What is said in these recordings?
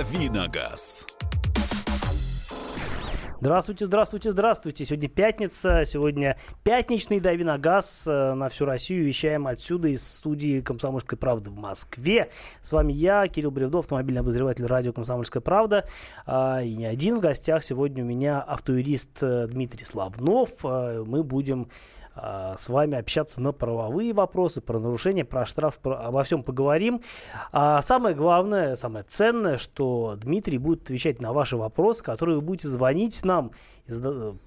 Давиногаз. Здравствуйте, здравствуйте, здравствуйте. Сегодня пятница, сегодня пятничный дави на газ э, на всю Россию. Вещаем отсюда из студии «Комсомольской правды» в Москве. С вами я, Кирилл Бревдов, автомобильный обозреватель радио «Комсомольская правда». А, и не один в гостях. Сегодня у меня автоюрист э, Дмитрий Славнов. А, мы будем а, с вами общаться на правовые вопросы, про нарушения, про штраф, про, обо всем поговорим. А самое главное, самое ценное, что Дмитрий будет отвечать на ваши вопросы, которые вы будете звонить нам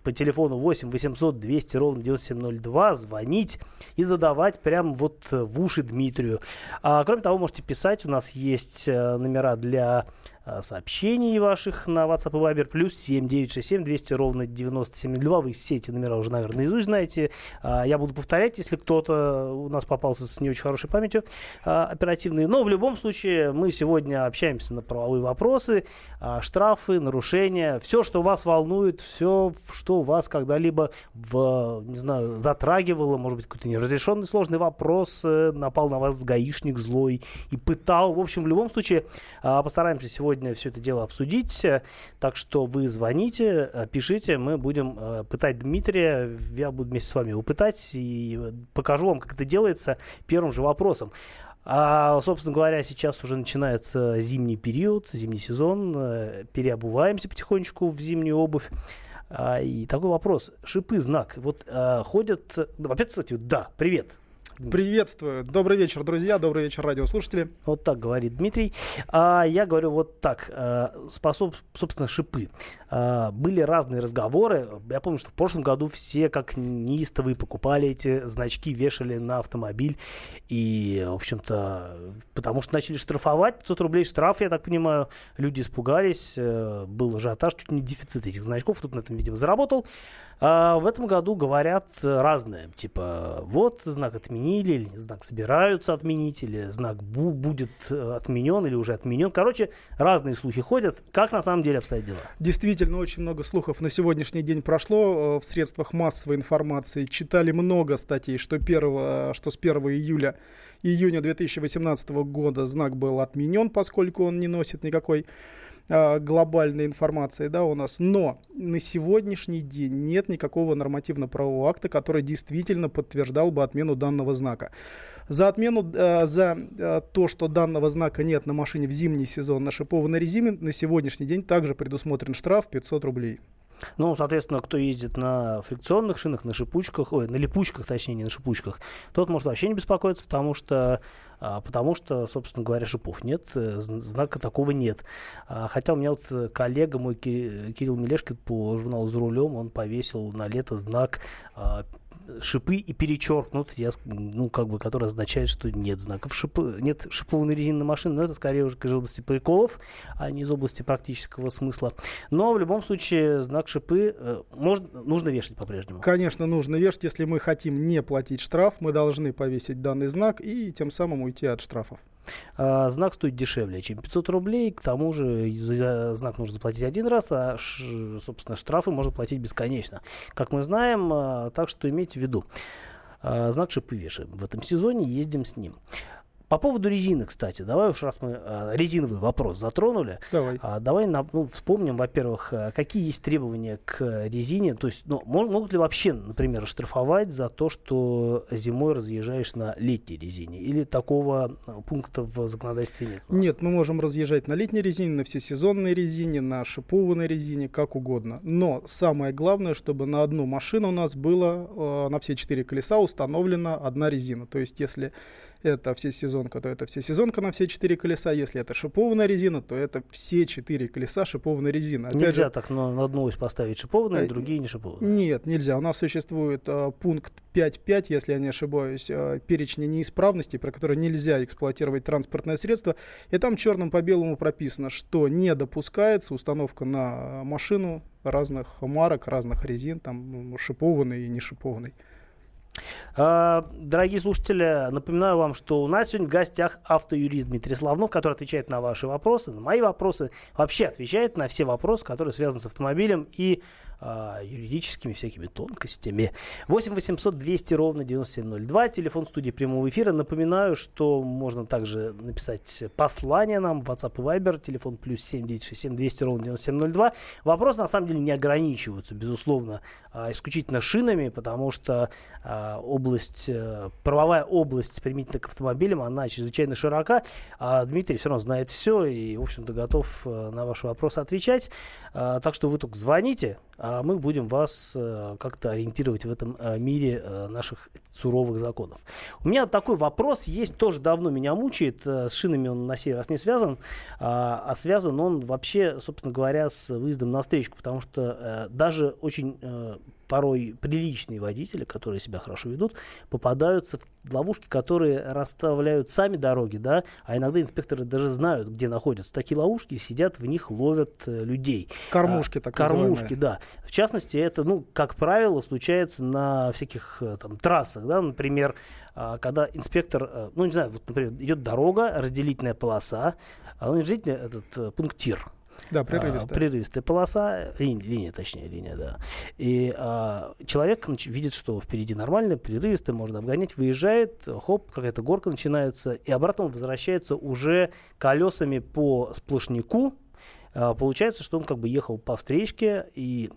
по телефону 8 800 200 ровно 9702 звонить и задавать прямо вот в уши Дмитрию. А, кроме того, можете писать. У нас есть э, номера для э, сообщений ваших на WhatsApp и Viber. Плюс 7 967 200 ровно 9702. Вы все эти номера уже, наверное, наизусть знаете. А, я буду повторять, если кто-то у нас попался с не очень хорошей памятью а, оперативной. Но в любом случае мы сегодня общаемся на правовые вопросы, штрафы, нарушения. Все, что вас волнует, все что вас когда-либо в, не знаю, затрагивало, может быть, какой-то неразрешенный сложный вопрос, э, напал на вас гаишник злой и пытал. В общем, в любом случае, а, постараемся сегодня все это дело обсудить. Так что вы звоните, э, пишите, мы будем э, пытать Дмитрия. Я буду вместе с вами его пытать и покажу вам, как это делается первым же вопросом. А, собственно говоря, сейчас уже начинается зимний период, зимний сезон. Переобуваемся потихонечку в зимнюю обувь. А, и такой вопрос. Шипы, знак. Вот а, ходят... Во-первых, кстати, да, привет. Приветствую. Добрый вечер, друзья. Добрый вечер, радиослушатели. Вот так говорит Дмитрий. А я говорю вот так. А, способ, собственно, шипы. А, были разные разговоры. Я помню, что в прошлом году все как неистовые покупали эти значки, вешали на автомобиль. И, в общем-то, потому что начали штрафовать. 500 рублей штраф, я так понимаю. Люди испугались. Э, был ажиотаж, чуть не дефицит этих значков. Тут на этом, видимо, заработал. А в этом году говорят разное. Типа, вот знак отменили, или знак собираются отменить, или знак бу- будет э, отменен, или уже отменен. Короче, разные слухи ходят. Как на самом деле обстоят дела? Действительно, очень много слухов на сегодняшний день прошло э, в средствах массовой информации. Читали много статей, что, 1, что с 1 июля июня 2018 года знак был отменен, поскольку он не носит никакой э, глобальной информации да, у нас. Но на сегодняшний день нет никакого нормативно-правового акта, который действительно подтверждал бы отмену данного знака. За отмену, э, за э, то, что данного знака нет на машине в зимний сезон на шипованной резине, на сегодняшний день также предусмотрен штраф 500 рублей. Ну, соответственно, кто ездит на фрикционных шинах, на шипучках, ой, на липучках, точнее, не на шипучках, тот может вообще не беспокоиться, потому что, а, потому что, собственно говоря, шипов нет, э, знака такого нет. А, хотя у меня вот коллега мой Кирилл Мелешкин по журналу «За рулем», он повесил на лето знак а, шипы и перечеркнут, я, ну, как бы, который означает, что нет знаков шипы, нет шипованной резины на машине, но это скорее уже из области приколов, а не из области практического смысла. Но в любом случае знак шипы э, можно, нужно вешать по-прежнему. Конечно, нужно вешать, если мы хотим не платить штраф, мы должны повесить данный знак и тем самым уйти от штрафов. А, знак стоит дешевле, чем 500 рублей. К тому же за знак нужно заплатить один раз, а, собственно, штрафы можно платить бесконечно. Как мы знаем, а, так что имейте в виду. А, знак шипы вешаем. В этом сезоне ездим с ним. По поводу резины, кстати, давай уж раз мы э, резиновый вопрос затронули, давай, э, давай ну, вспомним, во-первых, э, какие есть требования к резине, то есть, ну, мог, могут ли вообще, например, штрафовать за то, что зимой разъезжаешь на летней резине, или такого э, пункта в законодательстве нет? Нет, мы можем разъезжать на летней резине, на всесезонной резине, на шипованной резине, как угодно. Но самое главное, чтобы на одну машину у нас было э, на все четыре колеса установлена одна резина. То есть, если это всесезонка, то это всесезонка на все четыре колеса. Если это шипованная резина, то это все четыре колеса шипованной резины. Опять нельзя же, так на, на одну ось поставить шипованные, а другие не шипованные. Нет, нельзя. У нас существует а, пункт 5.5, если я не ошибаюсь, а, перечня неисправностей, про которые нельзя эксплуатировать транспортное средство. И там черным по белому прописано, что не допускается установка на машину разных марок, разных резин, там шипованной и не шипованной. А, дорогие слушатели, напоминаю вам, что у нас сегодня в гостях автоюрист Дмитрий Славнов, который отвечает на ваши вопросы, на мои вопросы, вообще отвечает на все вопросы, которые связаны с автомобилем и а, юридическими всякими тонкостями. 8 800 200 ровно 9702, телефон студии прямого эфира. Напоминаю, что можно также написать послание нам в WhatsApp и Viber, телефон плюс 7967 200 ровно 9702. Вопросы на самом деле не ограничиваются, безусловно, а, исключительно шинами, потому что а, область, э, правовая область применительно к автомобилям, она чрезвычайно широка, а Дмитрий все равно знает все и, в общем-то, готов э, на ваши вопросы отвечать. Так что вы только звоните, мы будем вас э, как-то ориентировать в этом э, мире э, наших суровых законов. У меня такой вопрос есть, тоже давно меня мучает. С шинами он на сей раз не связан, а, а связан он вообще, собственно говоря, с выездом на встречку, потому что даже очень порой приличные водители, которые себя хорошо ведут, попадаются в ловушки, которые расставляют сами дороги, да, а иногда инспекторы даже знают, где находятся. Такие ловушки сидят, в них ловят э, людей. Кормушки, а, так Кормушки, да. В частности, это, ну, как правило, случается на всяких э, там трассах, да, например, а, когда инспектор, э, ну, не знаю, вот, например, идет дорога, разделительная полоса, а он разделительный этот пунктир, да, прерывистая. А, прерывистая полоса, линия, линия, точнее, линия, да. И а, человек видит, что впереди нормально, прерывистая, можно обгонять, выезжает, хоп, какая-то горка начинается, и обратно он возвращается уже колесами по сплошняку. А, получается, что он как бы ехал по встречке, и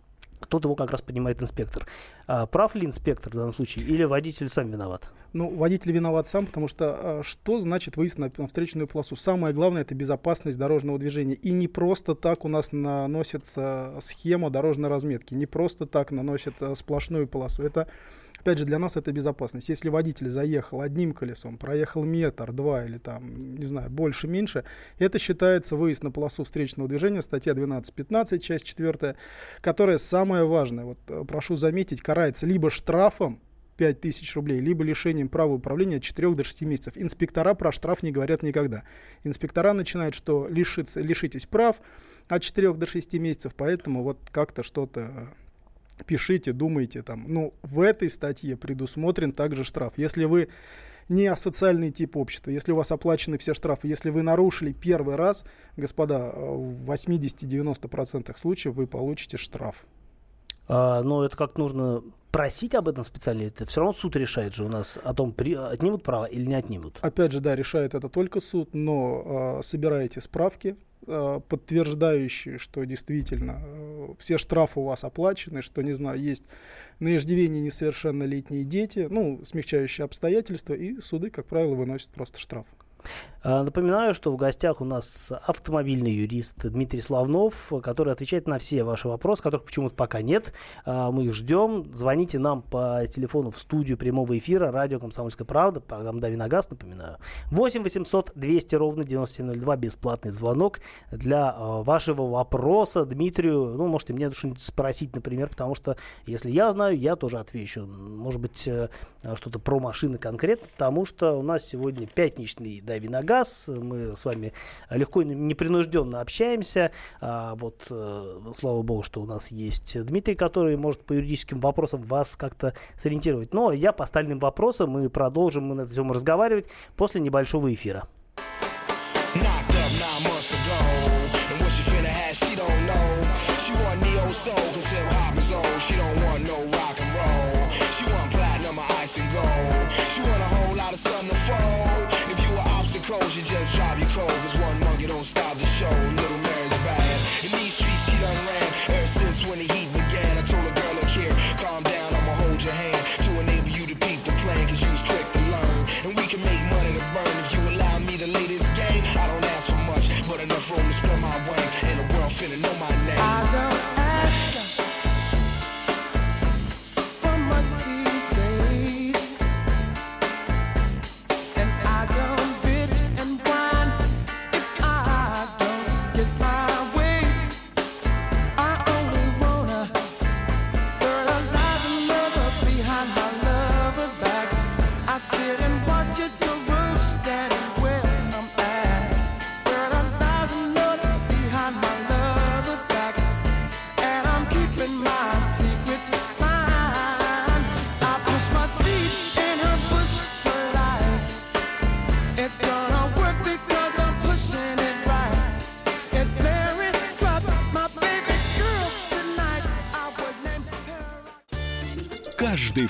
тут его как раз поднимает инспектор. А, прав ли инспектор в данном случае, или водитель сам виноват? Ну, водитель виноват сам, потому что а, что значит выезд на, на встречную полосу? Самое главное это безопасность дорожного движения. И не просто так у нас наносится схема дорожной разметки, не просто так наносят а, сплошную полосу. Это Опять же, для нас это безопасность. Если водитель заехал одним колесом, проехал метр, два или там, не знаю, больше, меньше, это считается выезд на полосу встречного движения, статья 12.15, часть 4, которая самая важная. Вот э, прошу заметить, карается либо штрафом, 5000 рублей, либо лишением права управления от 4 до 6 месяцев. Инспектора про штраф не говорят никогда. Инспектора начинают, что лишиться, лишитесь прав от 4 до 6 месяцев, поэтому вот как-то что-то пишите, думайте там. Ну, в этой статье предусмотрен также штраф. Если вы не асоциальный тип общества, если у вас оплачены все штрафы, если вы нарушили первый раз, господа, в 80-90% случаев вы получите штраф. А, но это как нужно просить об этом специально, это все равно суд решает же у нас о том, при, отнимут право или не отнимут. Опять же, да, решает это только суд, но э, собираете справки, Э, подтверждающие, что действительно э, все штрафы у вас оплачены, что, не знаю, есть на иждивении несовершеннолетние дети, ну, смягчающие обстоятельства, и суды, как правило, выносят просто штраф. А, напоминаю, что в гостях у нас автомобильный юрист Дмитрий Славнов, который отвечает на все ваши вопросы, которых почему-то пока нет. А, мы их ждем. Звоните нам по телефону в студию прямого эфира радио «Комсомольская правда», программа «Дави на газ», напоминаю. 8 800 200 ровно 9702, бесплатный звонок для а, вашего вопроса Дмитрию. Ну, можете мне что-нибудь спросить, например, потому что если я знаю, я тоже отвечу. Может быть, э, что-то про машины конкретно, потому что у нас сегодня пятничный «Дави на газ», газ. Мы с вами легко и непринужденно общаемся. А, вот, э, слава богу, что у нас есть Дмитрий, который может по юридическим вопросам вас как-то сориентировать. Но я по остальным вопросам мы продолжим мы на этом тему разговаривать после небольшого эфира. She want a whole lot of sun to fold. Obstacles, you just drive your cold. Cause one monkey don't stop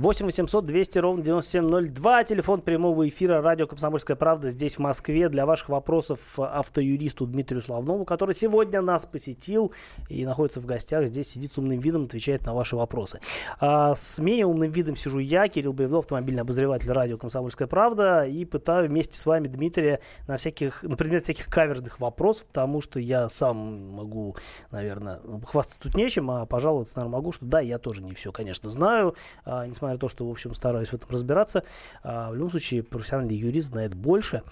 8 800 200 ровно 9702. Телефон прямого эфира радио «Комсомольская правда» здесь, в Москве. Для ваших вопросов автоюристу Дмитрию Славнову, который сегодня нас посетил и находится в гостях. Здесь сидит с умным видом, отвечает на ваши вопросы. А с менее умным видом сижу я, Кирилл Бревдов, автомобильный обозреватель радио «Комсомольская правда». И пытаю вместе с вами Дмитрия на, всяких, на предмет всяких каверзных вопросов, потому что я сам могу, наверное, хвастаться тут нечем, а пожаловаться, наверное, могу, что да, я тоже не все, конечно, знаю, а, несмотря несмотря на то, что, в общем, стараюсь в этом разбираться, а, в любом случае профессиональный юрист знает больше.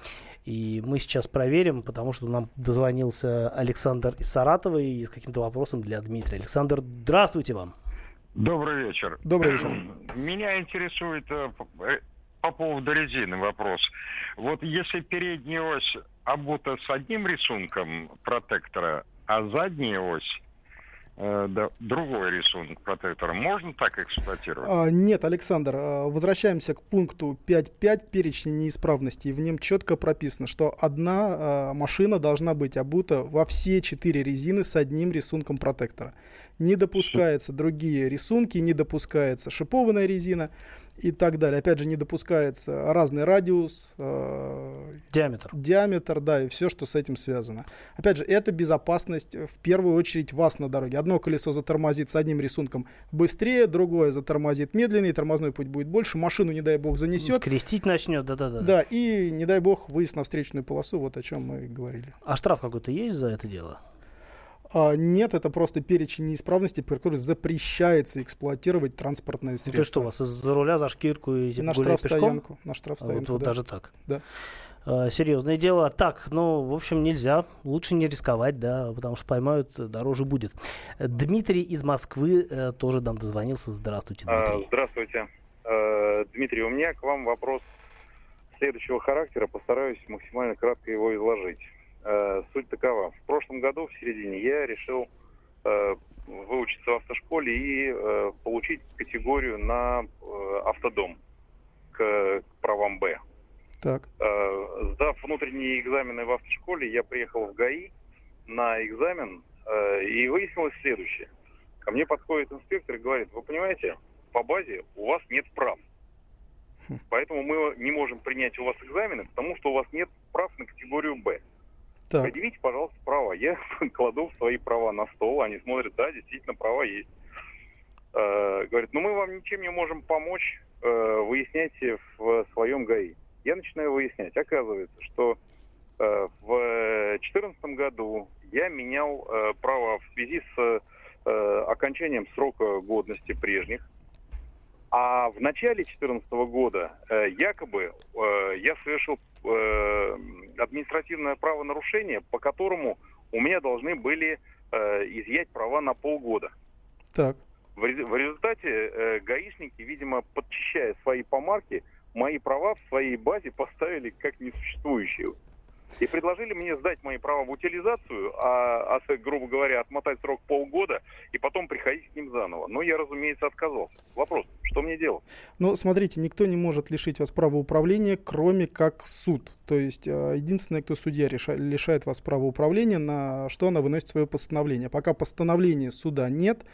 И мы сейчас проверим, потому что нам дозвонился Александр из Саратова и с каким-то вопросом для Дмитрия. Александр, здравствуйте вам. Добрый вечер. Добрый вечер. Меня интересует э, э, по поводу резины вопрос. Вот если передняя ось обута с одним рисунком протектора, а задняя ось да, другой рисунок протектора. Можно так эксплуатировать? А, нет, Александр, а, возвращаемся к пункту 5.5 перечня неисправностей. В нем четко прописано, что одна а, машина должна быть обута во все четыре резины с одним рисунком протектора. Не допускается другие рисунки, не допускается шипованная резина и так далее. Опять же, не допускается разный радиус, э, диаметр. диаметр, да, и все, что с этим связано. Опять же, это безопасность в первую очередь вас на дороге. Одно колесо затормозит с одним рисунком быстрее, другое затормозит медленнее, тормозной путь будет больше, машину, не дай бог, занесет. Крестить начнет, да-да-да. Да, и, не дай бог, выезд на встречную полосу, вот о чем мы говорили. А штраф какой-то есть за это дело? А, нет, это просто перечень неисправностей, при которых запрещается эксплуатировать транспортные средства. Ну, ты что, у вас из-за руля за шкирку и типа, на штрафстоянку, на штрафстоянку, а вот, да. вот даже так. Да. А, серьезное дело. Так, ну, в общем, нельзя. Лучше не рисковать, да, потому что поймают, дороже будет. Дмитрий из Москвы э, тоже нам дозвонился. Здравствуйте, Дмитрий. А, здравствуйте. А, Дмитрий, у меня к вам вопрос следующего характера. Постараюсь максимально кратко его изложить. Э, суть такова. В прошлом году, в середине, я решил э, выучиться в автошколе и э, получить категорию на э, автодом к, к правам Б. Так. Э, сдав внутренние экзамены в автошколе, я приехал в ГАИ на экзамен э, и выяснилось следующее. Ко мне подходит инспектор и говорит, вы понимаете, по базе у вас нет прав. Хм. Поэтому мы не можем принять у вас экзамены, потому что у вас нет прав на категорию Б. Так. Предъявите, пожалуйста, права. Я кладу свои права на стол, они смотрят, да, действительно, права есть. Э, говорит, ну мы вам ничем не можем помочь, э, выясняйте в своем ГАИ. Я начинаю выяснять. Оказывается, что э, в 2014 году я менял э, право в связи с э, окончанием срока годности прежних. А в начале 2014 года э, якобы э, я совершил э, административное правонарушение, по которому у меня должны были э, изъять права на полгода. Так. В, в результате э, гаишники, видимо, подчищая свои помарки, мои права в своей базе поставили как несуществующие. И предложили мне сдать мои права в утилизацию, а, а, грубо говоря, отмотать срок полгода и потом приходить к ним заново. Но я, разумеется, отказался. Вопрос, что мне делать? Ну, смотрите, никто не может лишить вас права управления, кроме как суд. То есть э, единственное, кто судья решает, лишает вас права управления, на что она выносит свое постановление. Пока постановления суда нет,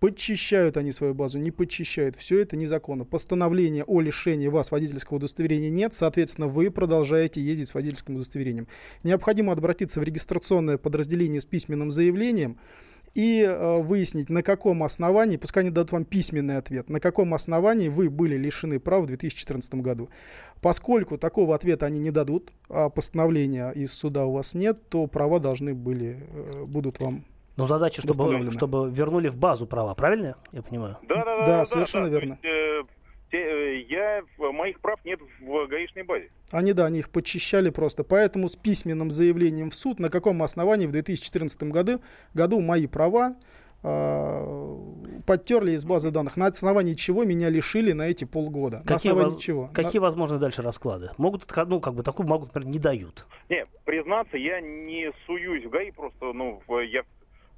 Подчищают они свою базу, не подчищают. Все это незаконно. Постановления о лишении вас водительского удостоверения нет. Соответственно, вы продолжаете ездить с водительским удостоверением. Необходимо обратиться в регистрационное подразделение с письменным заявлением и э, выяснить, на каком основании, пускай они дадут вам письменный ответ, на каком основании вы были лишены прав в 2014 году. Поскольку такого ответа они не дадут, а постановления из суда у вас нет, то права должны были, э, будут вам Но задача, чтобы, чтобы вернули в базу права, правильно я понимаю? Да, да, да. Да, совершенно верно. То есть, э, те- э, я, моих прав нет в гаишной базе. Они, да, они их подчищали просто. Поэтому с письменным заявлением в суд, на каком основании в 2014 году, году мои права э, подтерли из базы данных. На основании чего меня лишили на эти полгода. на Какие, основании воз- чего? какие возможны дальше расклады? Могут, ну, как бы, такую могут, например, не дают. Не, признаться, я не суюсь в ГАИ, просто, ну, в- я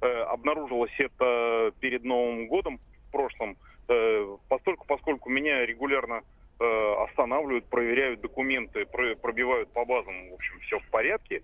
обнаружилось это перед Новым годом в прошлом, э, постольку, поскольку меня регулярно э, останавливают, проверяют документы, про- пробивают по базам, в общем, все в порядке.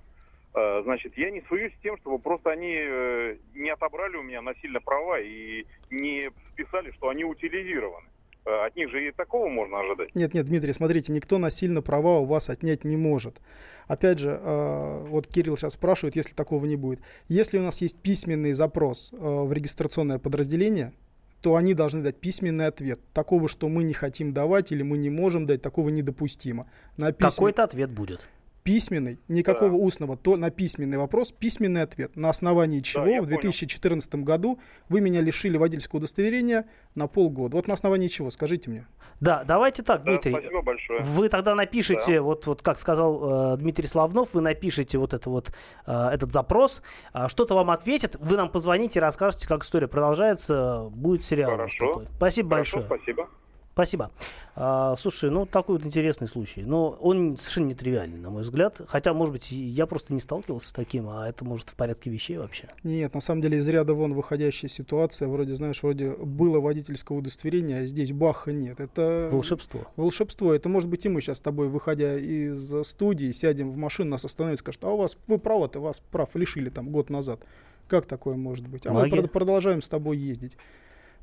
Э, Значит, я не суюсь с тем, чтобы просто они э, не отобрали у меня насильно права и не списали, что они утилизированы. Э, От них же и такого можно ожидать. Нет, нет, Дмитрий, смотрите, никто насильно права у вас отнять не может. Опять же, э, вот Кирилл сейчас спрашивает, если такого не будет. Если у нас есть письменный запрос э, в регистрационное подразделение, то они должны дать письменный ответ. Такого, что мы не хотим давать или мы не можем дать, такого недопустимо. На письмен- Какой-то ответ будет. Письменный, никакого Да. устного, то на письменный вопрос письменный ответ. На основании чего я в понял. 2014 году вы меня лишили водительского удостоверения на полгода. Вот на основании чего, скажите мне. Да, давайте так, Да, Дмитрий. спасибо большое. Вы тогда напишите, вот, вот как сказал э, Дмитрий Славнов, вы напишите вот, это вот э, этот запрос, а, что-то вам ответят, вы нам позвоните, расскажете, как история продолжается, будет сериал. Хорошо. такой. Спасибо Хорошо, большое. спасибо. Спасибо. А, слушай, ну такой вот интересный случай. Но он совершенно нетривиальный, на мой взгляд. Хотя, может быть, я просто не сталкивался с таким, а это может в порядке вещей вообще. Нет, на самом деле из ряда вон выходящая ситуация. Вроде, знаешь, вроде было водительское удостоверение, а здесь баха нет. Это Волшебство. волшебство. Это может быть и мы сейчас с тобой, выходя из студии, сядем в машину, нас остановят и скажут, а у вас, вы правы-то, вас прав лишили там год назад. Как такое может быть? А Магия. мы прод- продолжаем с тобой ездить.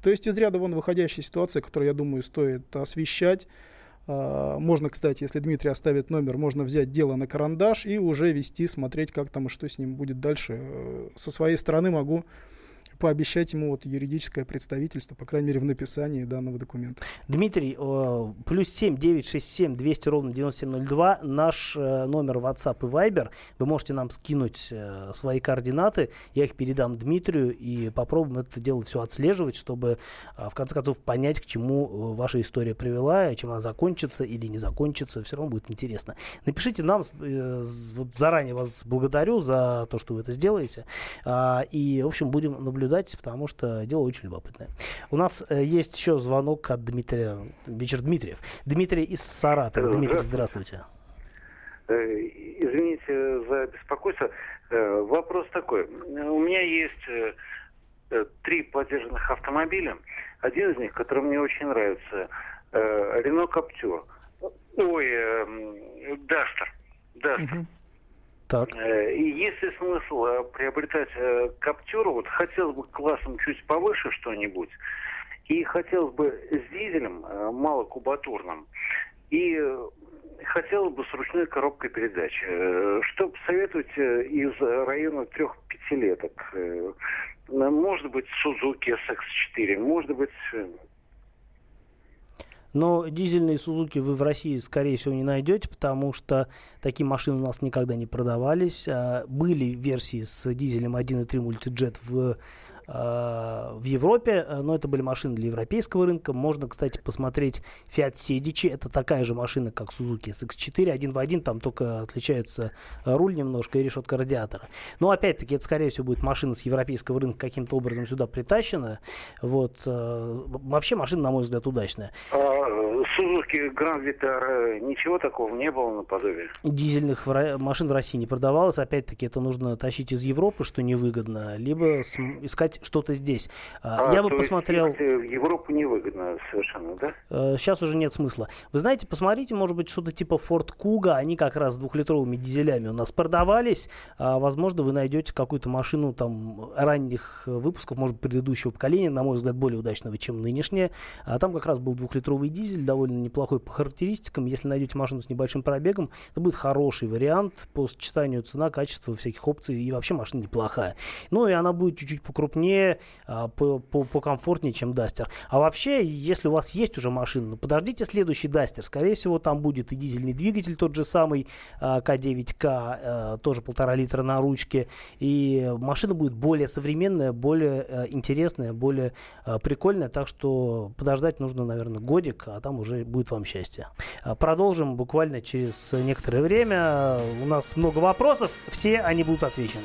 То есть из ряда вон выходящая ситуация, которую, я думаю, стоит освещать. А, Можно, кстати, если Дмитрий оставит номер, можно взять дело на карандаш и уже вести, смотреть, как там и что с ним будет дальше. Э, Со своей стороны могу пообещать ему вот юридическое представительство, по крайней мере, в написании данного документа. Дмитрий, э, плюс 7 967 200 ровно 9702, наш э, номер WhatsApp и Viber. Вы можете нам скинуть э, свои координаты, я их передам Дмитрию и попробуем это дело все отслеживать, чтобы в конце концов понять, к чему ваша история привела, и чем она закончится или не закончится. Все равно будет интересно. Напишите нам, вот заранее вас благодарю за то, что вы это сделаете. А, И, в общем, будем наблюдать, потому что дело очень любопытное. У нас э, есть еще звонок от Дмитрия. Вечер Дмитриев. Дмитрий из Саратова. Э, Дмитрий, здравствуйте. Э, Извините за беспокойство. Вопрос такой. У меня есть три поддержанных автомобиля. Один из них, который мне очень нравится, Рено Каптюр. Ой, э, Дастер. Дастер. Так. Э, И есть ли смысл э, приобретать э, Каптюру? Вот хотелось бы классом чуть повыше что-нибудь. И хотелось бы с дизелем малокубатурным. И хотелось бы с ручной коробкой передач. Что посоветуете из района трех пятилеток? Э, Может быть, Suzuki SX4, может быть, Но дизельные Сузуки вы в России, скорее всего, не найдете, потому что такие машины у нас никогда не продавались. А, Были версии с дизелем 1.3 мультиджет в в Европе, а, но это были машины для европейского рынка. Можно, кстати, посмотреть Fiat Sedici. Это такая же машина, как Suzuki SX4, один в один, там только отличается а, руль немножко и решетка радиатора. Но опять-таки, это, скорее всего, будет машина с европейского рынка каким-то образом сюда притащена. Вот. Вообще машина, на мой взгляд, удачная. а Suzuki Grand Vitara ничего такого не было наподобие? дизельных машин в России не продавалось. Опять-таки, это нужно тащить из Европы, что невыгодно, либо искать что-то здесь. А, А, Я бы посмотрел... э, в Европу невыгодно совершенно, да? Сейчас уже нет смысла. Вы знаете, посмотрите, может быть, что-то типа Ford Kuga. Они как раз с двухлитровыми дизелями у нас продавались. А, возможно, вы найдете какую-то машину там ранних э, выпусков, может предыдущего поколения, на мой взгляд, более удачного, чем нынешняя. А там как раз был двухлитровый дизель, довольно неплохой по характеристикам. Если найдете машину с небольшим пробегом, это будет хороший вариант по сочетанию цена, качества, всяких опций. И вообще машина неплохая. Ну и она будет чуть-чуть покрупнее, поудобнее, а, покомфортнее, чем Дастер. А вообще, если у вас есть уже машина, подождите следующий Дастер. Скорее всего, там будет и дизельный двигатель тот же самый К9К, тоже полтора литра на ручке. И машина будет более современная, более интересная, более прикольная. Так что подождать нужно, наверное, годик, а там уже будет вам счастье. Продолжим буквально через некоторое время. У нас много вопросов, все они будут отвечены.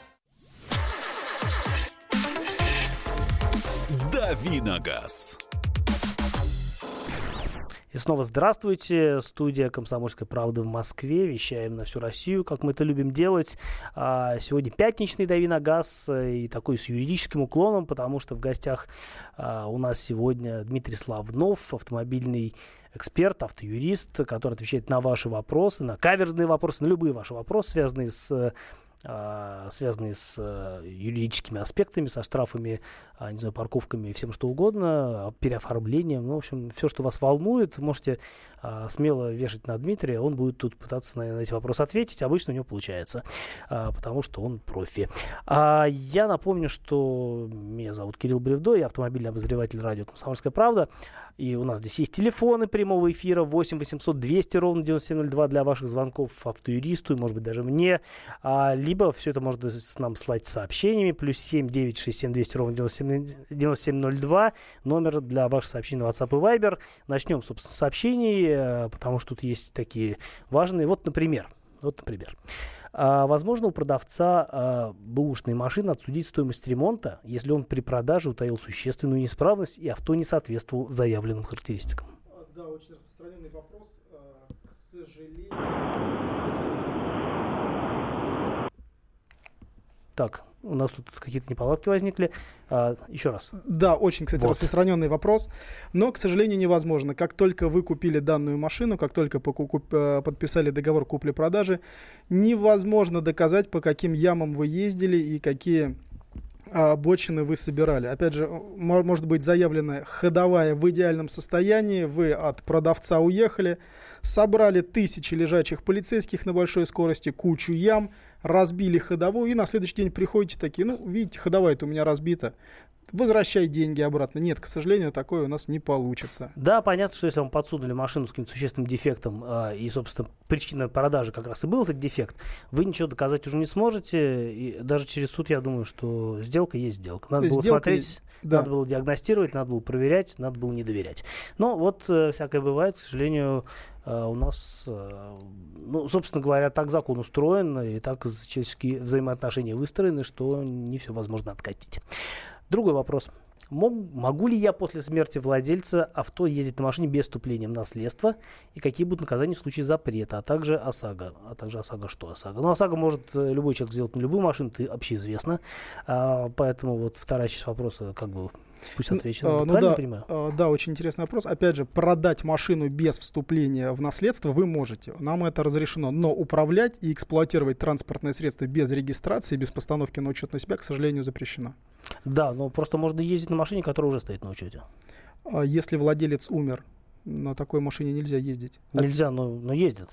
Давиногаз. И снова здравствуйте. Студия «Комсомольской правды» в Москве. Вещаем на всю Россию, как мы это любим делать. А сегодня пятничный «Дави на газ» и такой с юридическим уклоном, потому что в гостях а, у нас сегодня Дмитрий Славнов, автомобильный эксперт, автоюрист, который отвечает на ваши вопросы, на каверзные вопросы, на любые ваши вопросы, связанные с а, связанные с э, юридическими аспектами, со штрафами, а, не знаю, парковками и всем что угодно, переоформлением. Ну, в общем, все, что вас волнует, можете а, смело вешать на Дмитрия. Он будет тут пытаться на, эти вопросы ответить. Обычно у него получается, потому что он профи. Я напомню, что меня зовут Кирилл Бревдо, я автомобильный обозреватель радио «Комсомольская правда». И у нас здесь есть телефоны прямого эфира 8 800 200 ровно 9702 для ваших звонков автоюристу, и, может быть, даже мне. А, либо все это можно с нам слать сообщениями. Плюс 7 967 200 ровно 97, 9702. Номер для ваших сообщений на WhatsApp и Viber. Начнем, собственно, с сообщений, э, потому что тут есть такие важные. Вот, например, вот, например. А, возможно, у продавца а, бэушной машины отсудить стоимость ремонта, если он при продаже утаил существенную неисправность и авто не соответствовал заявленным характеристикам. Да, очень распространенный вопрос. А, к сожалению... Так, у нас тут какие-то неполадки возникли. А, еще раз. Да, очень, кстати, вот. распространенный вопрос. Но, к сожалению, невозможно. Как только вы купили данную машину, как только э, подписали договор купли-продажи, невозможно доказать, по каким ямам вы ездили и какие а, бочины вы собирали. Опять же, может быть заявлена ходовая в идеальном состоянии, вы от продавца уехали, собрали тысячи лежачих полицейских на большой скорости, кучу ям, разбили ходовую, и на следующий день приходите такие, ну, видите, ходовая-то у меня разбита, возвращай деньги обратно. Нет, к сожалению, такое у нас не получится. Да, понятно, что если вам подсунули машину с каким-то существенным дефектом, э, и, собственно, причина продажи как раз и был этот дефект, вы ничего доказать уже не сможете. И даже через суд, я думаю, что сделка есть сделка. Надо было сделка смотреть, есть, да. надо было диагностировать, надо было проверять, надо было не доверять. Но вот э, всякое бывает, к сожалению, э, у нас, э, ну, собственно говоря, так закон устроен, и так человеческие взаимоотношения выстроены, что не все возможно откатить. Другой вопрос. Мог, могу ли я после смерти владельца авто ездить на машине без вступления в наследство? И какие будут наказания в случае запрета? А также ОСАГО. А также ОСАГО что ОСАГО? Ну, ОСАГО может э, любой человек сделать на любую машину, это общеизвестно. А, поэтому вот вторая часть вопроса как бы Пусть отвечу. Ну, Правильно да, понимаю? а, да, очень интересный вопрос. Опять же, продать машину без вступления в наследство вы можете. Нам это разрешено. Но управлять и эксплуатировать транспортное средство без регистрации, без постановки на учет на себя, к сожалению, запрещено. Да, но просто можно ездить на машине, которая уже стоит на учете. А Если владелец умер, на такой машине нельзя ездить. Нельзя, но, но ездят.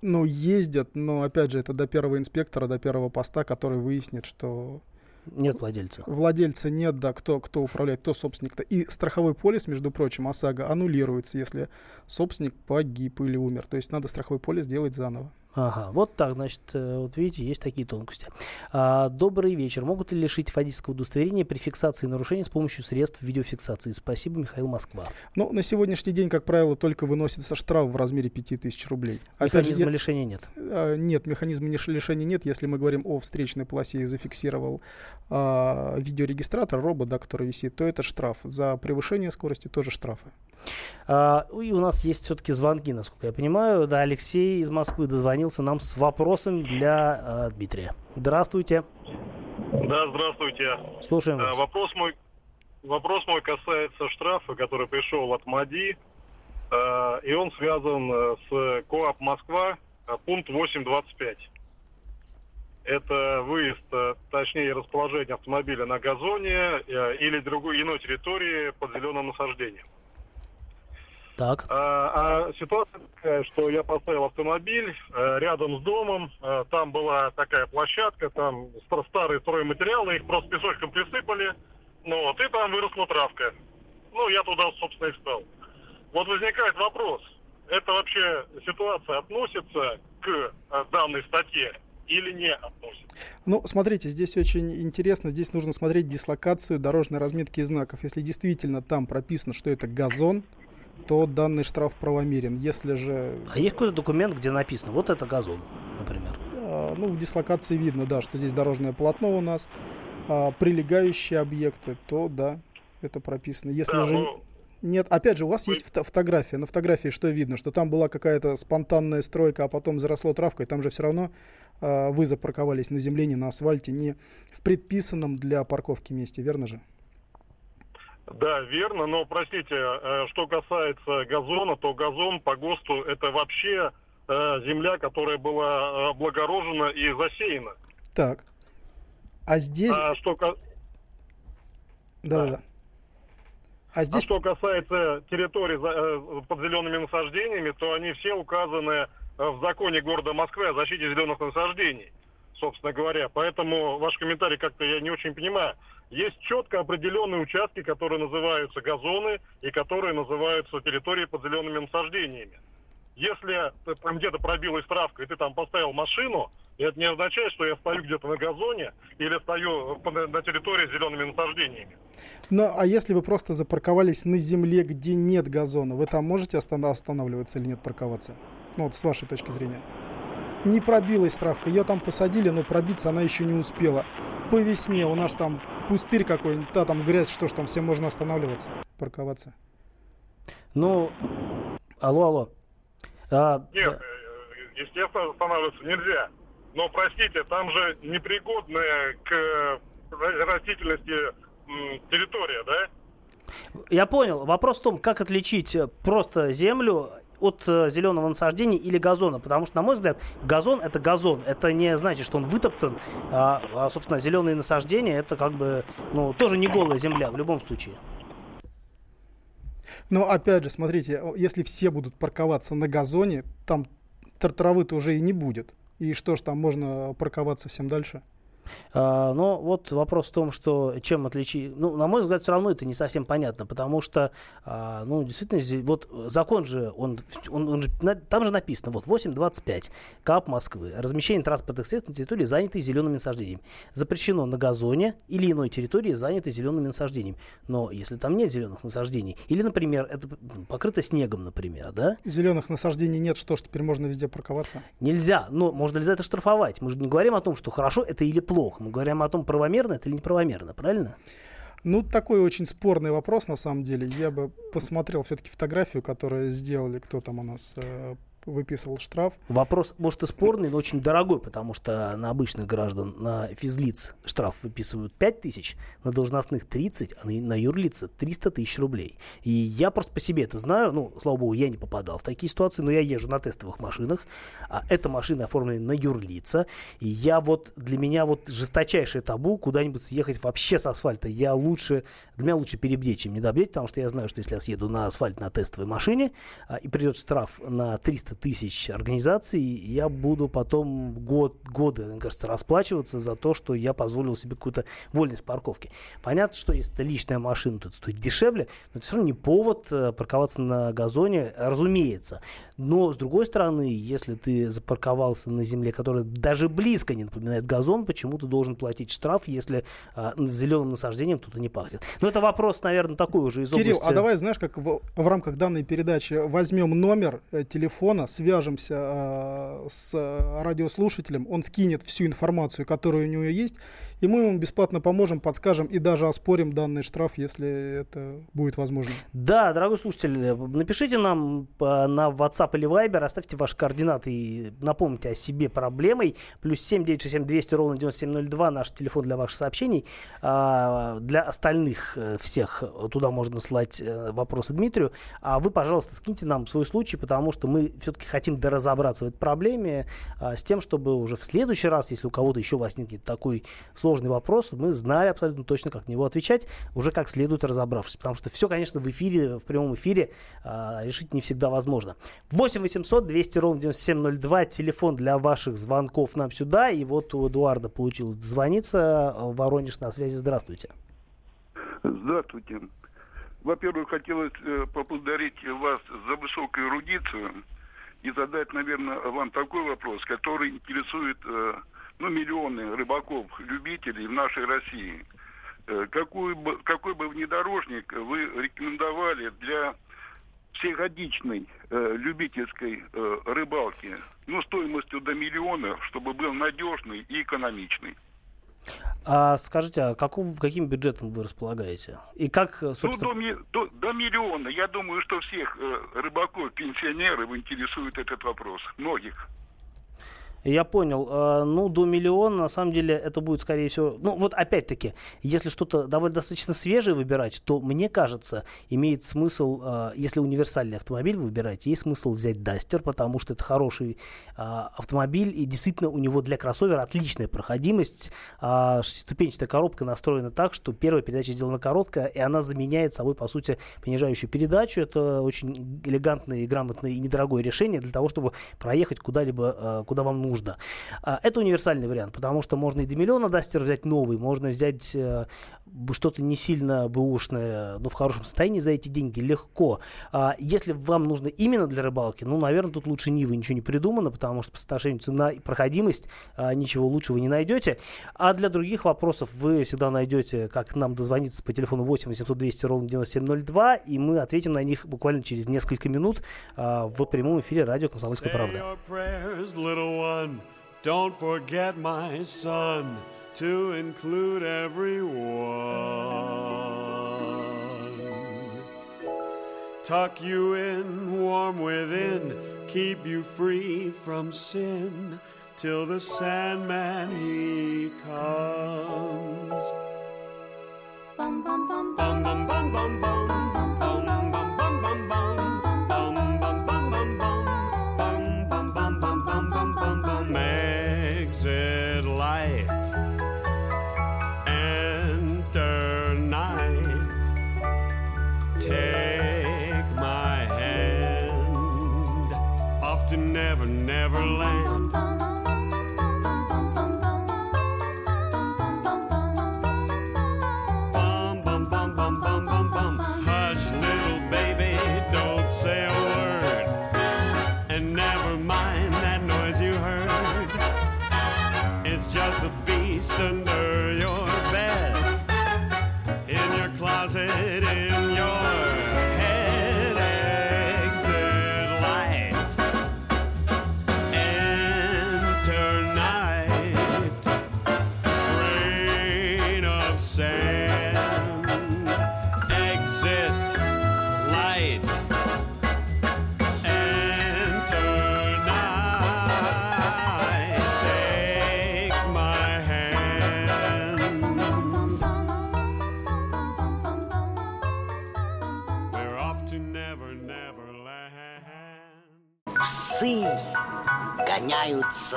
Ну, ездят, но опять же, это до первого инспектора, до первого поста, который выяснит, что Нет владельца. владельца нет, да, кто, кто управляет, кто собственник-то. И страховой полис, между прочим, ОСАГО аннулируется, если собственник погиб или умер. То есть надо страховой полис делать заново. Ага, вот так, значит, э, вот видите, есть такие тонкости. А, добрый вечер. Могут ли лишить водительского удостоверения при фиксации нарушений с помощью средств видеофиксации? Спасибо, Михаил Москва. Ну, на сегодняшний день, как правило, только выносится штраф в размере 5000 рублей. Опять Механизма е- лишения нет. а, нет, механизма лиш- лишения нет. Если мы говорим о встречной полосе и зафиксировал а, видеорегистратор, робот, да, который висит, то это штраф. За превышение скорости тоже штрафы. А, и у нас есть все-таки звонки, насколько я понимаю. Да, Алексей из Москвы дозвонился нам с вопросом для а, Дмитрия. Здравствуйте. Да, здравствуйте. Слушаем Э. Вопрос мой, вопрос мой касается штрафа, который пришел от МАДИ, э, и он связан э, с КОАП Москва, э, пункт 825. Это выезд, э, точнее расположение автомобиля на газоне э, или другой иной территории под зеленым насаждением. Так. А, а ситуация такая, что я поставил автомобиль э, рядом с домом, э, там была такая площадка, там стар- старые стройматериалы, их просто песочком присыпали, ну вот, и там выросла травка. Ну, я туда, собственно, и встал. Вот возникает вопрос, это вообще ситуация относится к э, данной статье или не относится? Ну, смотрите, здесь очень интересно. Здесь нужно смотреть дислокацию дорожной разметки и знаков. Если действительно там прописано, что это газон, то данный штраф правомерен. Если же, А есть какой-то документ, где написано, вот это газон, например. а, ну, в дислокации видно, да, что здесь дорожное полотно у нас, а, прилегающие объекты, то да, это прописано. Если Да, же ну, нет, опять же, у вас Вы- есть фото- фотография. На фотографии что видно? Что там была какая-то спонтанная стройка, а потом заросло травкой. Там же все равно а, вы запарковались на земле, не на асфальте, не в предписанном для парковки месте, верно же? Да, верно, но простите, э, что касается газона, то газон по ГОСТу это вообще э, земля, которая была э, облагорожена и засеяна. Так. А здесь... А что, ка- да, да. А а здесь... что касается территорий э, под зелеными насаждениями, то они все указаны в законе города Москвы о защите зеленых насаждений, собственно говоря. Поэтому ваш комментарий как-то я не очень понимаю. Есть четко определенные участки, которые называются газоны и которые называются территории под зелеными насаждениями. Если ты там где-то пробилась травка, и ты там поставил машину, это не означает, что я стою где-то на газоне или стою по- на территории с зелеными насаждениями. Ну, а если вы просто запарковались на земле, где нет газона, вы там можете остан- останавливаться или нет парковаться? Ну, вот с вашей точки зрения. Не пробилась травка, ее там посадили, но пробиться она еще не успела. По весне у нас там пустырь какой-нибудь, да, там грязь, что ж там, всем можно останавливаться, парковаться. Ну, алло, алло. А, Нет, да. э, естественно, останавливаться нельзя. Но, простите, там же непригодная к э, растительности территория, да? Я понял. Вопрос в том, как отличить просто землю от э, зеленого насаждения или газона. Потому что, на мой взгляд, газон это газон. Это не значит, что он вытоптан. А, а, собственно, зеленые насаждения это как бы, ну, тоже не голая земля в любом случае. Но опять же, смотрите, если все будут парковаться на газоне, там тр- травы-то уже и не будет. И что ж, там можно парковаться всем дальше? А, но вот вопрос в том, что чем отличить... Ну, на мой взгляд, все равно это не совсем понятно, потому что, а, ну, действительно, здесь- вот закон же, он, он, он же, на- там же написано, вот 8.25, КАП Москвы, размещение транспортных средств на территории, занятой зелеными насаждениями. Запрещено на газоне или иной территории, занятой зелеными насаждениями. Но если там нет зеленых насаждений, или, например, это покрыто снегом, например, да, Зеленых насаждений нет, что ж, теперь можно везде парковаться? Нельзя, но можно ли за это штрафовать? Мы же не говорим о том, что хорошо это или плохо. Мы говорим о том, правомерно это или неправомерно, правильно? Ну, такой очень спорный вопрос, на самом деле. Я бы посмотрел все-таки фотографию, которую сделали, кто там у нас э, выписывал штраф. Вопрос, может, и спорный, но очень дорогой, потому что на обычных граждан, на физлиц штраф выписывают 5 тысяч, на должностных 30, а на, юрлица 300 тысяч рублей. И я просто по себе это знаю, ну, слава богу, я не попадал в такие ситуации, но я езжу на тестовых машинах, а эта машина оформлена на юрлица, и я вот, для меня вот жесточайшее табу куда-нибудь съехать вообще с асфальта. Я лучше, для меня лучше перебдеть, чем недобдеть, потому что я знаю, что если я съеду на асфальт на тестовой машине, а, и придет штраф на 300 тысяч организаций, я буду потом год, годы, мне кажется, расплачиваться за то, что я позволил себе какую-то вольность парковки. Понятно, что если это личная машина, то это стоит дешевле, но это все равно не повод э, парковаться на газоне, разумеется. Но, с другой стороны, если ты запарковался на земле, которая даже близко не напоминает газон, почему ты должен платить штраф, если а, зеленым насаждением тут и не пахнет? Ну, это вопрос, наверное, такой уже из Кирилл, области... а давай, знаешь, как в, в рамках данной передачи возьмем номер э, телефона, свяжемся э, с радиослушателем, он скинет всю информацию, которая у него есть, и мы ему бесплатно поможем, подскажем и даже оспорим данный штраф, если это будет возможно. Да, дорогой слушатель, напишите нам э, на WhatsApp или Viber, оставьте ваши координаты и напомните о себе проблемой. Плюс 7 967 200 ровно 9702 наш телефон для ваших сообщений. А, для остальных э, всех туда можно слать э, вопросы Дмитрию. А вы, пожалуйста, скиньте нам свой случай, потому что мы все-таки хотим доразобраться в этой проблеме а, с тем, чтобы уже в следующий раз, если у кого-то еще возникнет такой сложный вопрос, мы знали абсолютно точно, как на него отвечать, уже как следует разобравшись. Потому что все, конечно, в эфире, в прямом эфире а, решить не всегда возможно. 8 800 200 ровно 9702, телефон для ваших звонков нам сюда. И вот у Эдуарда получилось дозвониться. Воронеж на связи. Здравствуйте. Здравствуйте. Во-первых, хотелось э, поблагодарить вас за высокую эрудицию и задать, наверное, вам такой вопрос, который интересует э, ну, миллионы рыбаков, любителей в нашей России. Э, какой бы, какой бы внедорожник вы рекомендовали для всегодичной э, любительской э, рыбалки, ну, стоимостью до миллиона, чтобы был надежный и экономичный? А скажите, а каким, каким бюджетом вы располагаете? И как, собственно... Ну, до, до, до миллиона. Я думаю, что всех э, рыбаков, пенсионеров интересует этот вопрос. Многих. Я понял. А, ну, до миллиона, на самом деле, это будет, скорее всего... Ну, вот опять-таки, если что-то довольно достаточно свежее выбирать, то, мне кажется, имеет смысл, а, если универсальный автомобиль вы выбираете, есть смысл взять Дастер, потому что это хороший а, автомобиль, и действительно у него для кроссовера отличная проходимость. Шестиступенчатая коробка настроена так, что первая передача сделана короткая, и она заменяет собой, по сути, понижающую передачу. Это очень элегантное и грамотное и недорогое решение для того, чтобы проехать куда-либо, куда вам нужно нужно. А, это универсальный вариант, потому что можно и до миллиона дастер взять новый, можно взять э, что-то не сильно бэушное, но в хорошем состоянии за эти деньги легко. А, если вам нужно именно для рыбалки, ну, наверное, тут лучше Нивы ничего не придумано, потому что по соотношению цена и проходимость а, ничего лучше вы не найдете. А для других вопросов вы всегда найдете, как нам дозвониться по телефону 8 800 200 ровно 9702, и мы ответим на них буквально через несколько минут в прямом эфире радио «Комсомольская правда». Don't forget my son to include everyone. Tuck you in warm within, keep you free from sin till the Sandman he comes. Bum, bum, bum, bum, bum, bum, bum, bum. Neverland.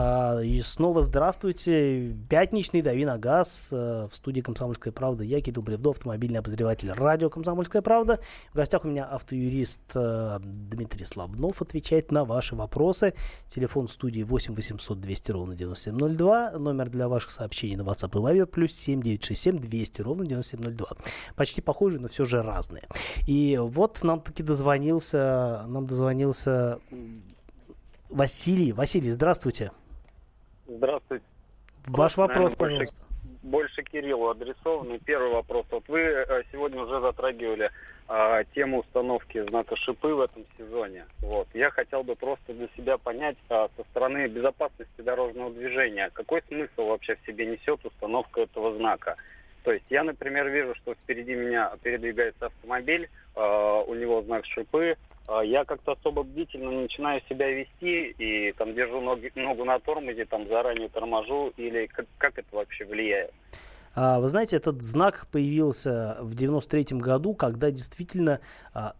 А, И снова здравствуйте. Пятничный «Дави на газ» э, в студии «Комсомольская правда». Я Кирилл Бревдов, автомобильный обозреватель радио «Комсомольская правда». В гостях у меня автоюрист э, Дмитрий Славнов отвечает на ваши вопросы. Телефон студии 8 800 200 ровно 9702. Номер для ваших сообщений на WhatsApp и Viber плюс 7 967 200 ровно 9702. Почти похожие, но все же разные. И вот нам таки дозвонился, нам дозвонился Василий. Василий, здравствуйте. Здравствуйте. Ваш вопрос, наверное, больше- пожалуйста. Больше Кириллу адресованный. Первый вопрос. Вот вы э, сегодня уже затрагивали а, тему установки знака шипы в этом сезоне. Вот. Я хотел бы просто для себя понять а, со стороны безопасности дорожного движения, какой смысл вообще в себе несет установка этого знака. То есть я, например, вижу, что впереди меня передвигается автомобиль, а, у него знак шипы, я как-то особо бдительно начинаю себя вести и там держу ноги, ногу на тормозе, там заранее торможу, или как, как это вообще влияет? А, Вы знаете, этот знак появился в 93 году, когда действительно а,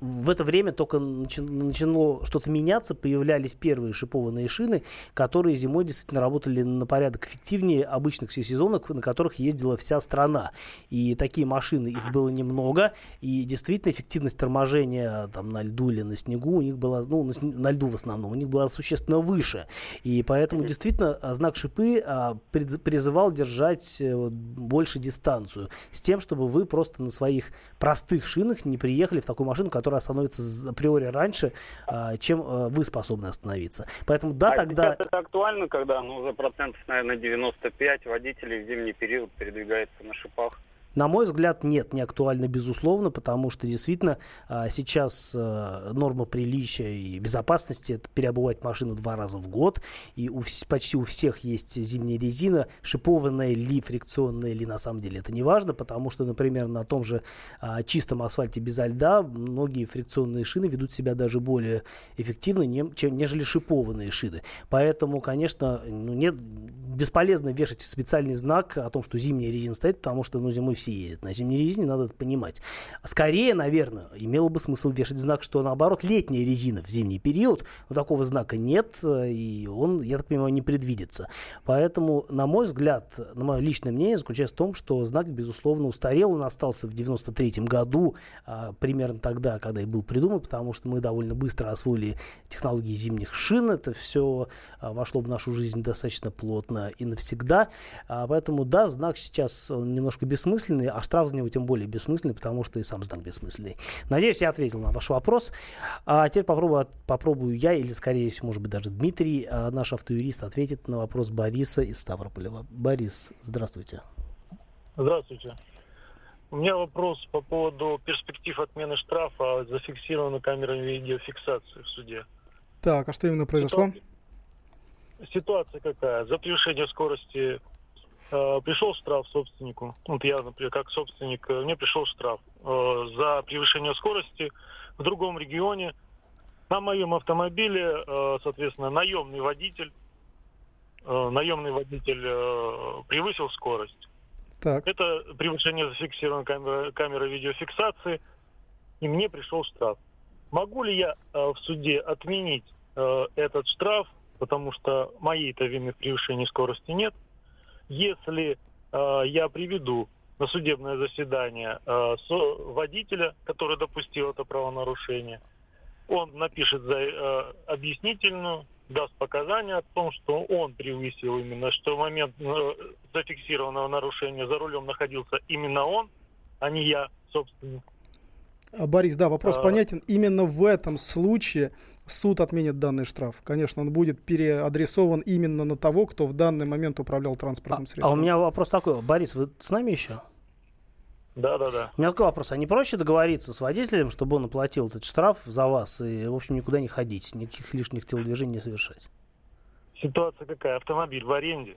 в это время только начало что-то меняться, появлялись первые шипованные шины, которые зимой действительно работали на порядок эффективнее обычных всесезонок, на которых ездила вся страна. И такие машины, их было немного, и действительно эффективность торможения там, на льду или на снегу у них была, ну, на, на льду в основном, у них была существенно выше. И поэтому действительно а, знак шипы призы- призывал держать э, больше дистанцию с тем, чтобы вы просто на своих простых шинах не приехали в такую машину, которая остановится априори раньше, а, чем э, вы способны остановиться. Поэтому да, а тогда... сейчас это актуально, когда ну, уже процентов, наверное, 95 водителей в зимний период передвигается на шипах? На мой взгляд, нет, не актуально, безусловно, потому что действительно а, сейчас а, норма приличия и безопасности это переобувать машину два раза в год, и у, почти у всех есть зимняя резина, шипованная ли, фрикционная ли, на самом деле это не важно, потому что, например, на том же а, чистом асфальте без льда многие фрикционные шины ведут себя даже более эффективно, чем, нежели шипованные шины. Поэтому, конечно, ну, нет, бесполезно вешать специальный знак о том, что зимняя резина стоит, потому что ну, зимой все ездят на зимней резине, надо это понимать. Скорее, наверное, имело бы смысл вешать знак, что наоборот летняя резина в зимний период, но такого знака нет, э, и он, я так понимаю, не предвидится. Поэтому, на мой взгляд, на мое личное мнение заключается в том, что знак, безусловно, устарел, он остался в 93 году, а, примерно тогда, когда и был придуман, потому что мы довольно быстро освоили технологии зимних шин, это все вошло в нашу жизнь достаточно плотно и навсегда, А, поэтому, да, знак сейчас он немножко бессмысленный, а штраф за него тем более бессмысленный, потому что и сам знак бессмысленный. Надеюсь, я ответил на ваш вопрос. А теперь попробую, попробую я, или, скорее всего, может быть, даже Дмитрий, а, наш автоюрист, ответит на вопрос Бориса из Ставрополя. Борис, здравствуйте. Здравствуйте. У меня вопрос по поводу перспектив отмены штрафа, зафиксированной камерой видеофиксации в суде. Так, а что именно произошло? Ситуация какая? За превышение скорости э, пришел штраф собственнику. Вот я, например, как собственник, э, мне пришел штраф э, за превышение скорости в другом регионе. На моем автомобиле, э, соответственно, наемный водитель, э, наемный водитель э, превысил скорость. Так. Это превышение зафиксировано камерой, камерой видеофиксации, и мне пришел штраф. Могу ли я э, в суде отменить э, этот штраф, потому что моей-то вины в превышении скорости нет, если э, я приведу на судебное заседание э, со- водителя, который допустил это правонарушение, он напишет за, э, объяснительную, даст показания о том, что он превысил именно, что в момент э, зафиксированного нарушения за рулем находился именно он, а не я, собственно. А, Борис, да, вопрос А. понятен. Именно в этом случае суд отменит данный штраф. Конечно, он будет переадресован именно на того, кто в данный момент управлял транспортным А средством. у меня вопрос такой. Борис, вы с нами еще? Да, да, да. У меня такой вопрос. А не проще договориться с водителем, чтобы он оплатил этот штраф за вас и, в общем, никуда не ходить, никаких лишних телодвижений не совершать? Ситуация какая? Автомобиль в аренде.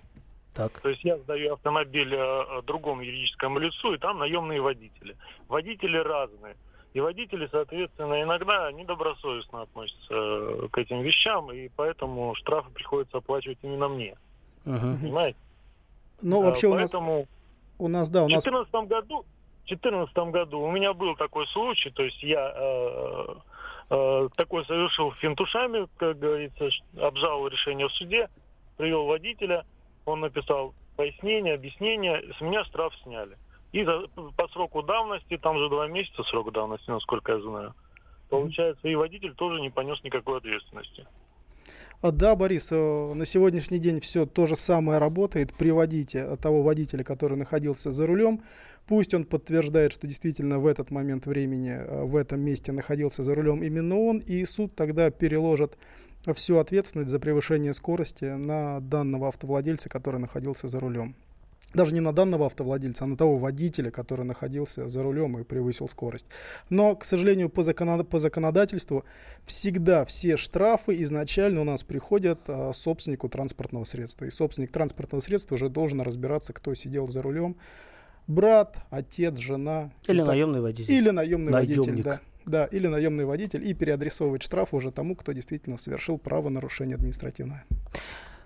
Так. То есть я сдаю автомобиль э, другому юридическому лицу, и там наемные водители. Водители разные. И водители, соответственно, иногда недобросовестно относятся э, к этим вещам, и поэтому штрафы приходится оплачивать именно мне. Угу. Понимаете? Ну, А, вообще у нас, поэтому у нас, да, у в нас 2014 году, в 2014 году у меня был такой случай, то есть я э, э, такой совершил финтушами, как говорится, обжаловал решение в суде, привел водителя, он написал пояснение, объяснение, с меня штраф сняли. И за- по сроку давности, там же два месяца срок давности, насколько я знаю, получается, и водитель тоже не понес никакой ответственности. А, Да, Борис, э, на сегодняшний день все то же самое работает. Приводите э, того водителя, который находился за рулем. Пусть он подтверждает, что действительно в этот момент времени, э, в этом месте находился за рулем именно он, и суд тогда переложит всю ответственность за превышение скорости на данного автовладельца, который находился за рулем. Даже не на данного автовладельца, а на того водителя, который находился за рулем и превысил скорость. Но, к сожалению, по, законо- по законодательству всегда все штрафы изначально у нас приходят а, собственнику транспортного средства. И собственник транспортного средства уже должен разбираться, кто сидел за рулем. Брат, отец, жена. Или так- наемный водитель. Или наемный водитель, Наемник. да. Да, или наемный водитель и переадресовывать штраф уже тому, кто действительно совершил правонарушение административное.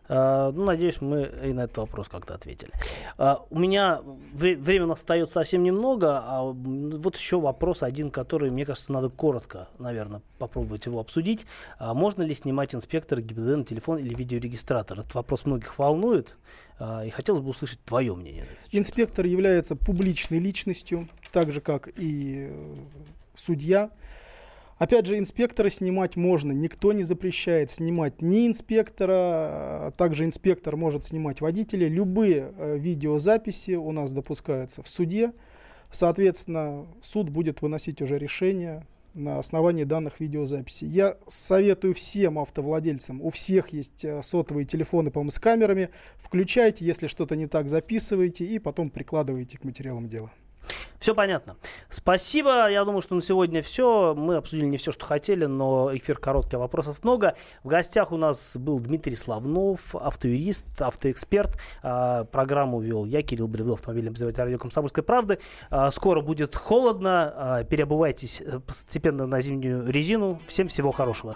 А, ну, надеюсь, мы и на этот вопрос как-то ответили. А, у меня вре- времени у нас остается совсем немного, а вот еще вопрос один, который, мне кажется, надо коротко, наверное, попробовать его обсудить. А можно ли снимать инспектора ГИБДД на телефон или видеорегистратор? Этот вопрос многих волнует, и хотелось бы услышать твое мнение. Инспектор является публичной личностью, так же как и э, судья. Опять же, инспектора снимать можно, никто не запрещает снимать ни инспектора, а также инспектор может снимать водителя. Любые э, видеозаписи у нас допускаются в суде. Соответственно, суд будет выносить уже решение на основании данных видеозаписей. Я советую всем автовладельцам, у всех есть э, сотовые телефоны, по-моему, с камерами. Включайте, если что-то не так, записывайте и потом прикладывайте к материалам дела. Все понятно. Спасибо. Я думаю, что на сегодня все. Мы обсудили не все, что хотели, но эфир короткий, а вопросов много. В гостях у нас был Дмитрий Славнов, автоюрист, автоэксперт. А, Программу вел я, Кирилл Бревдов, автомобильный обозреватель радио «Комсомольской правды». А, Скоро будет холодно. Переобувайтесь э, постепенно на зимнюю резину. Всем всего хорошего.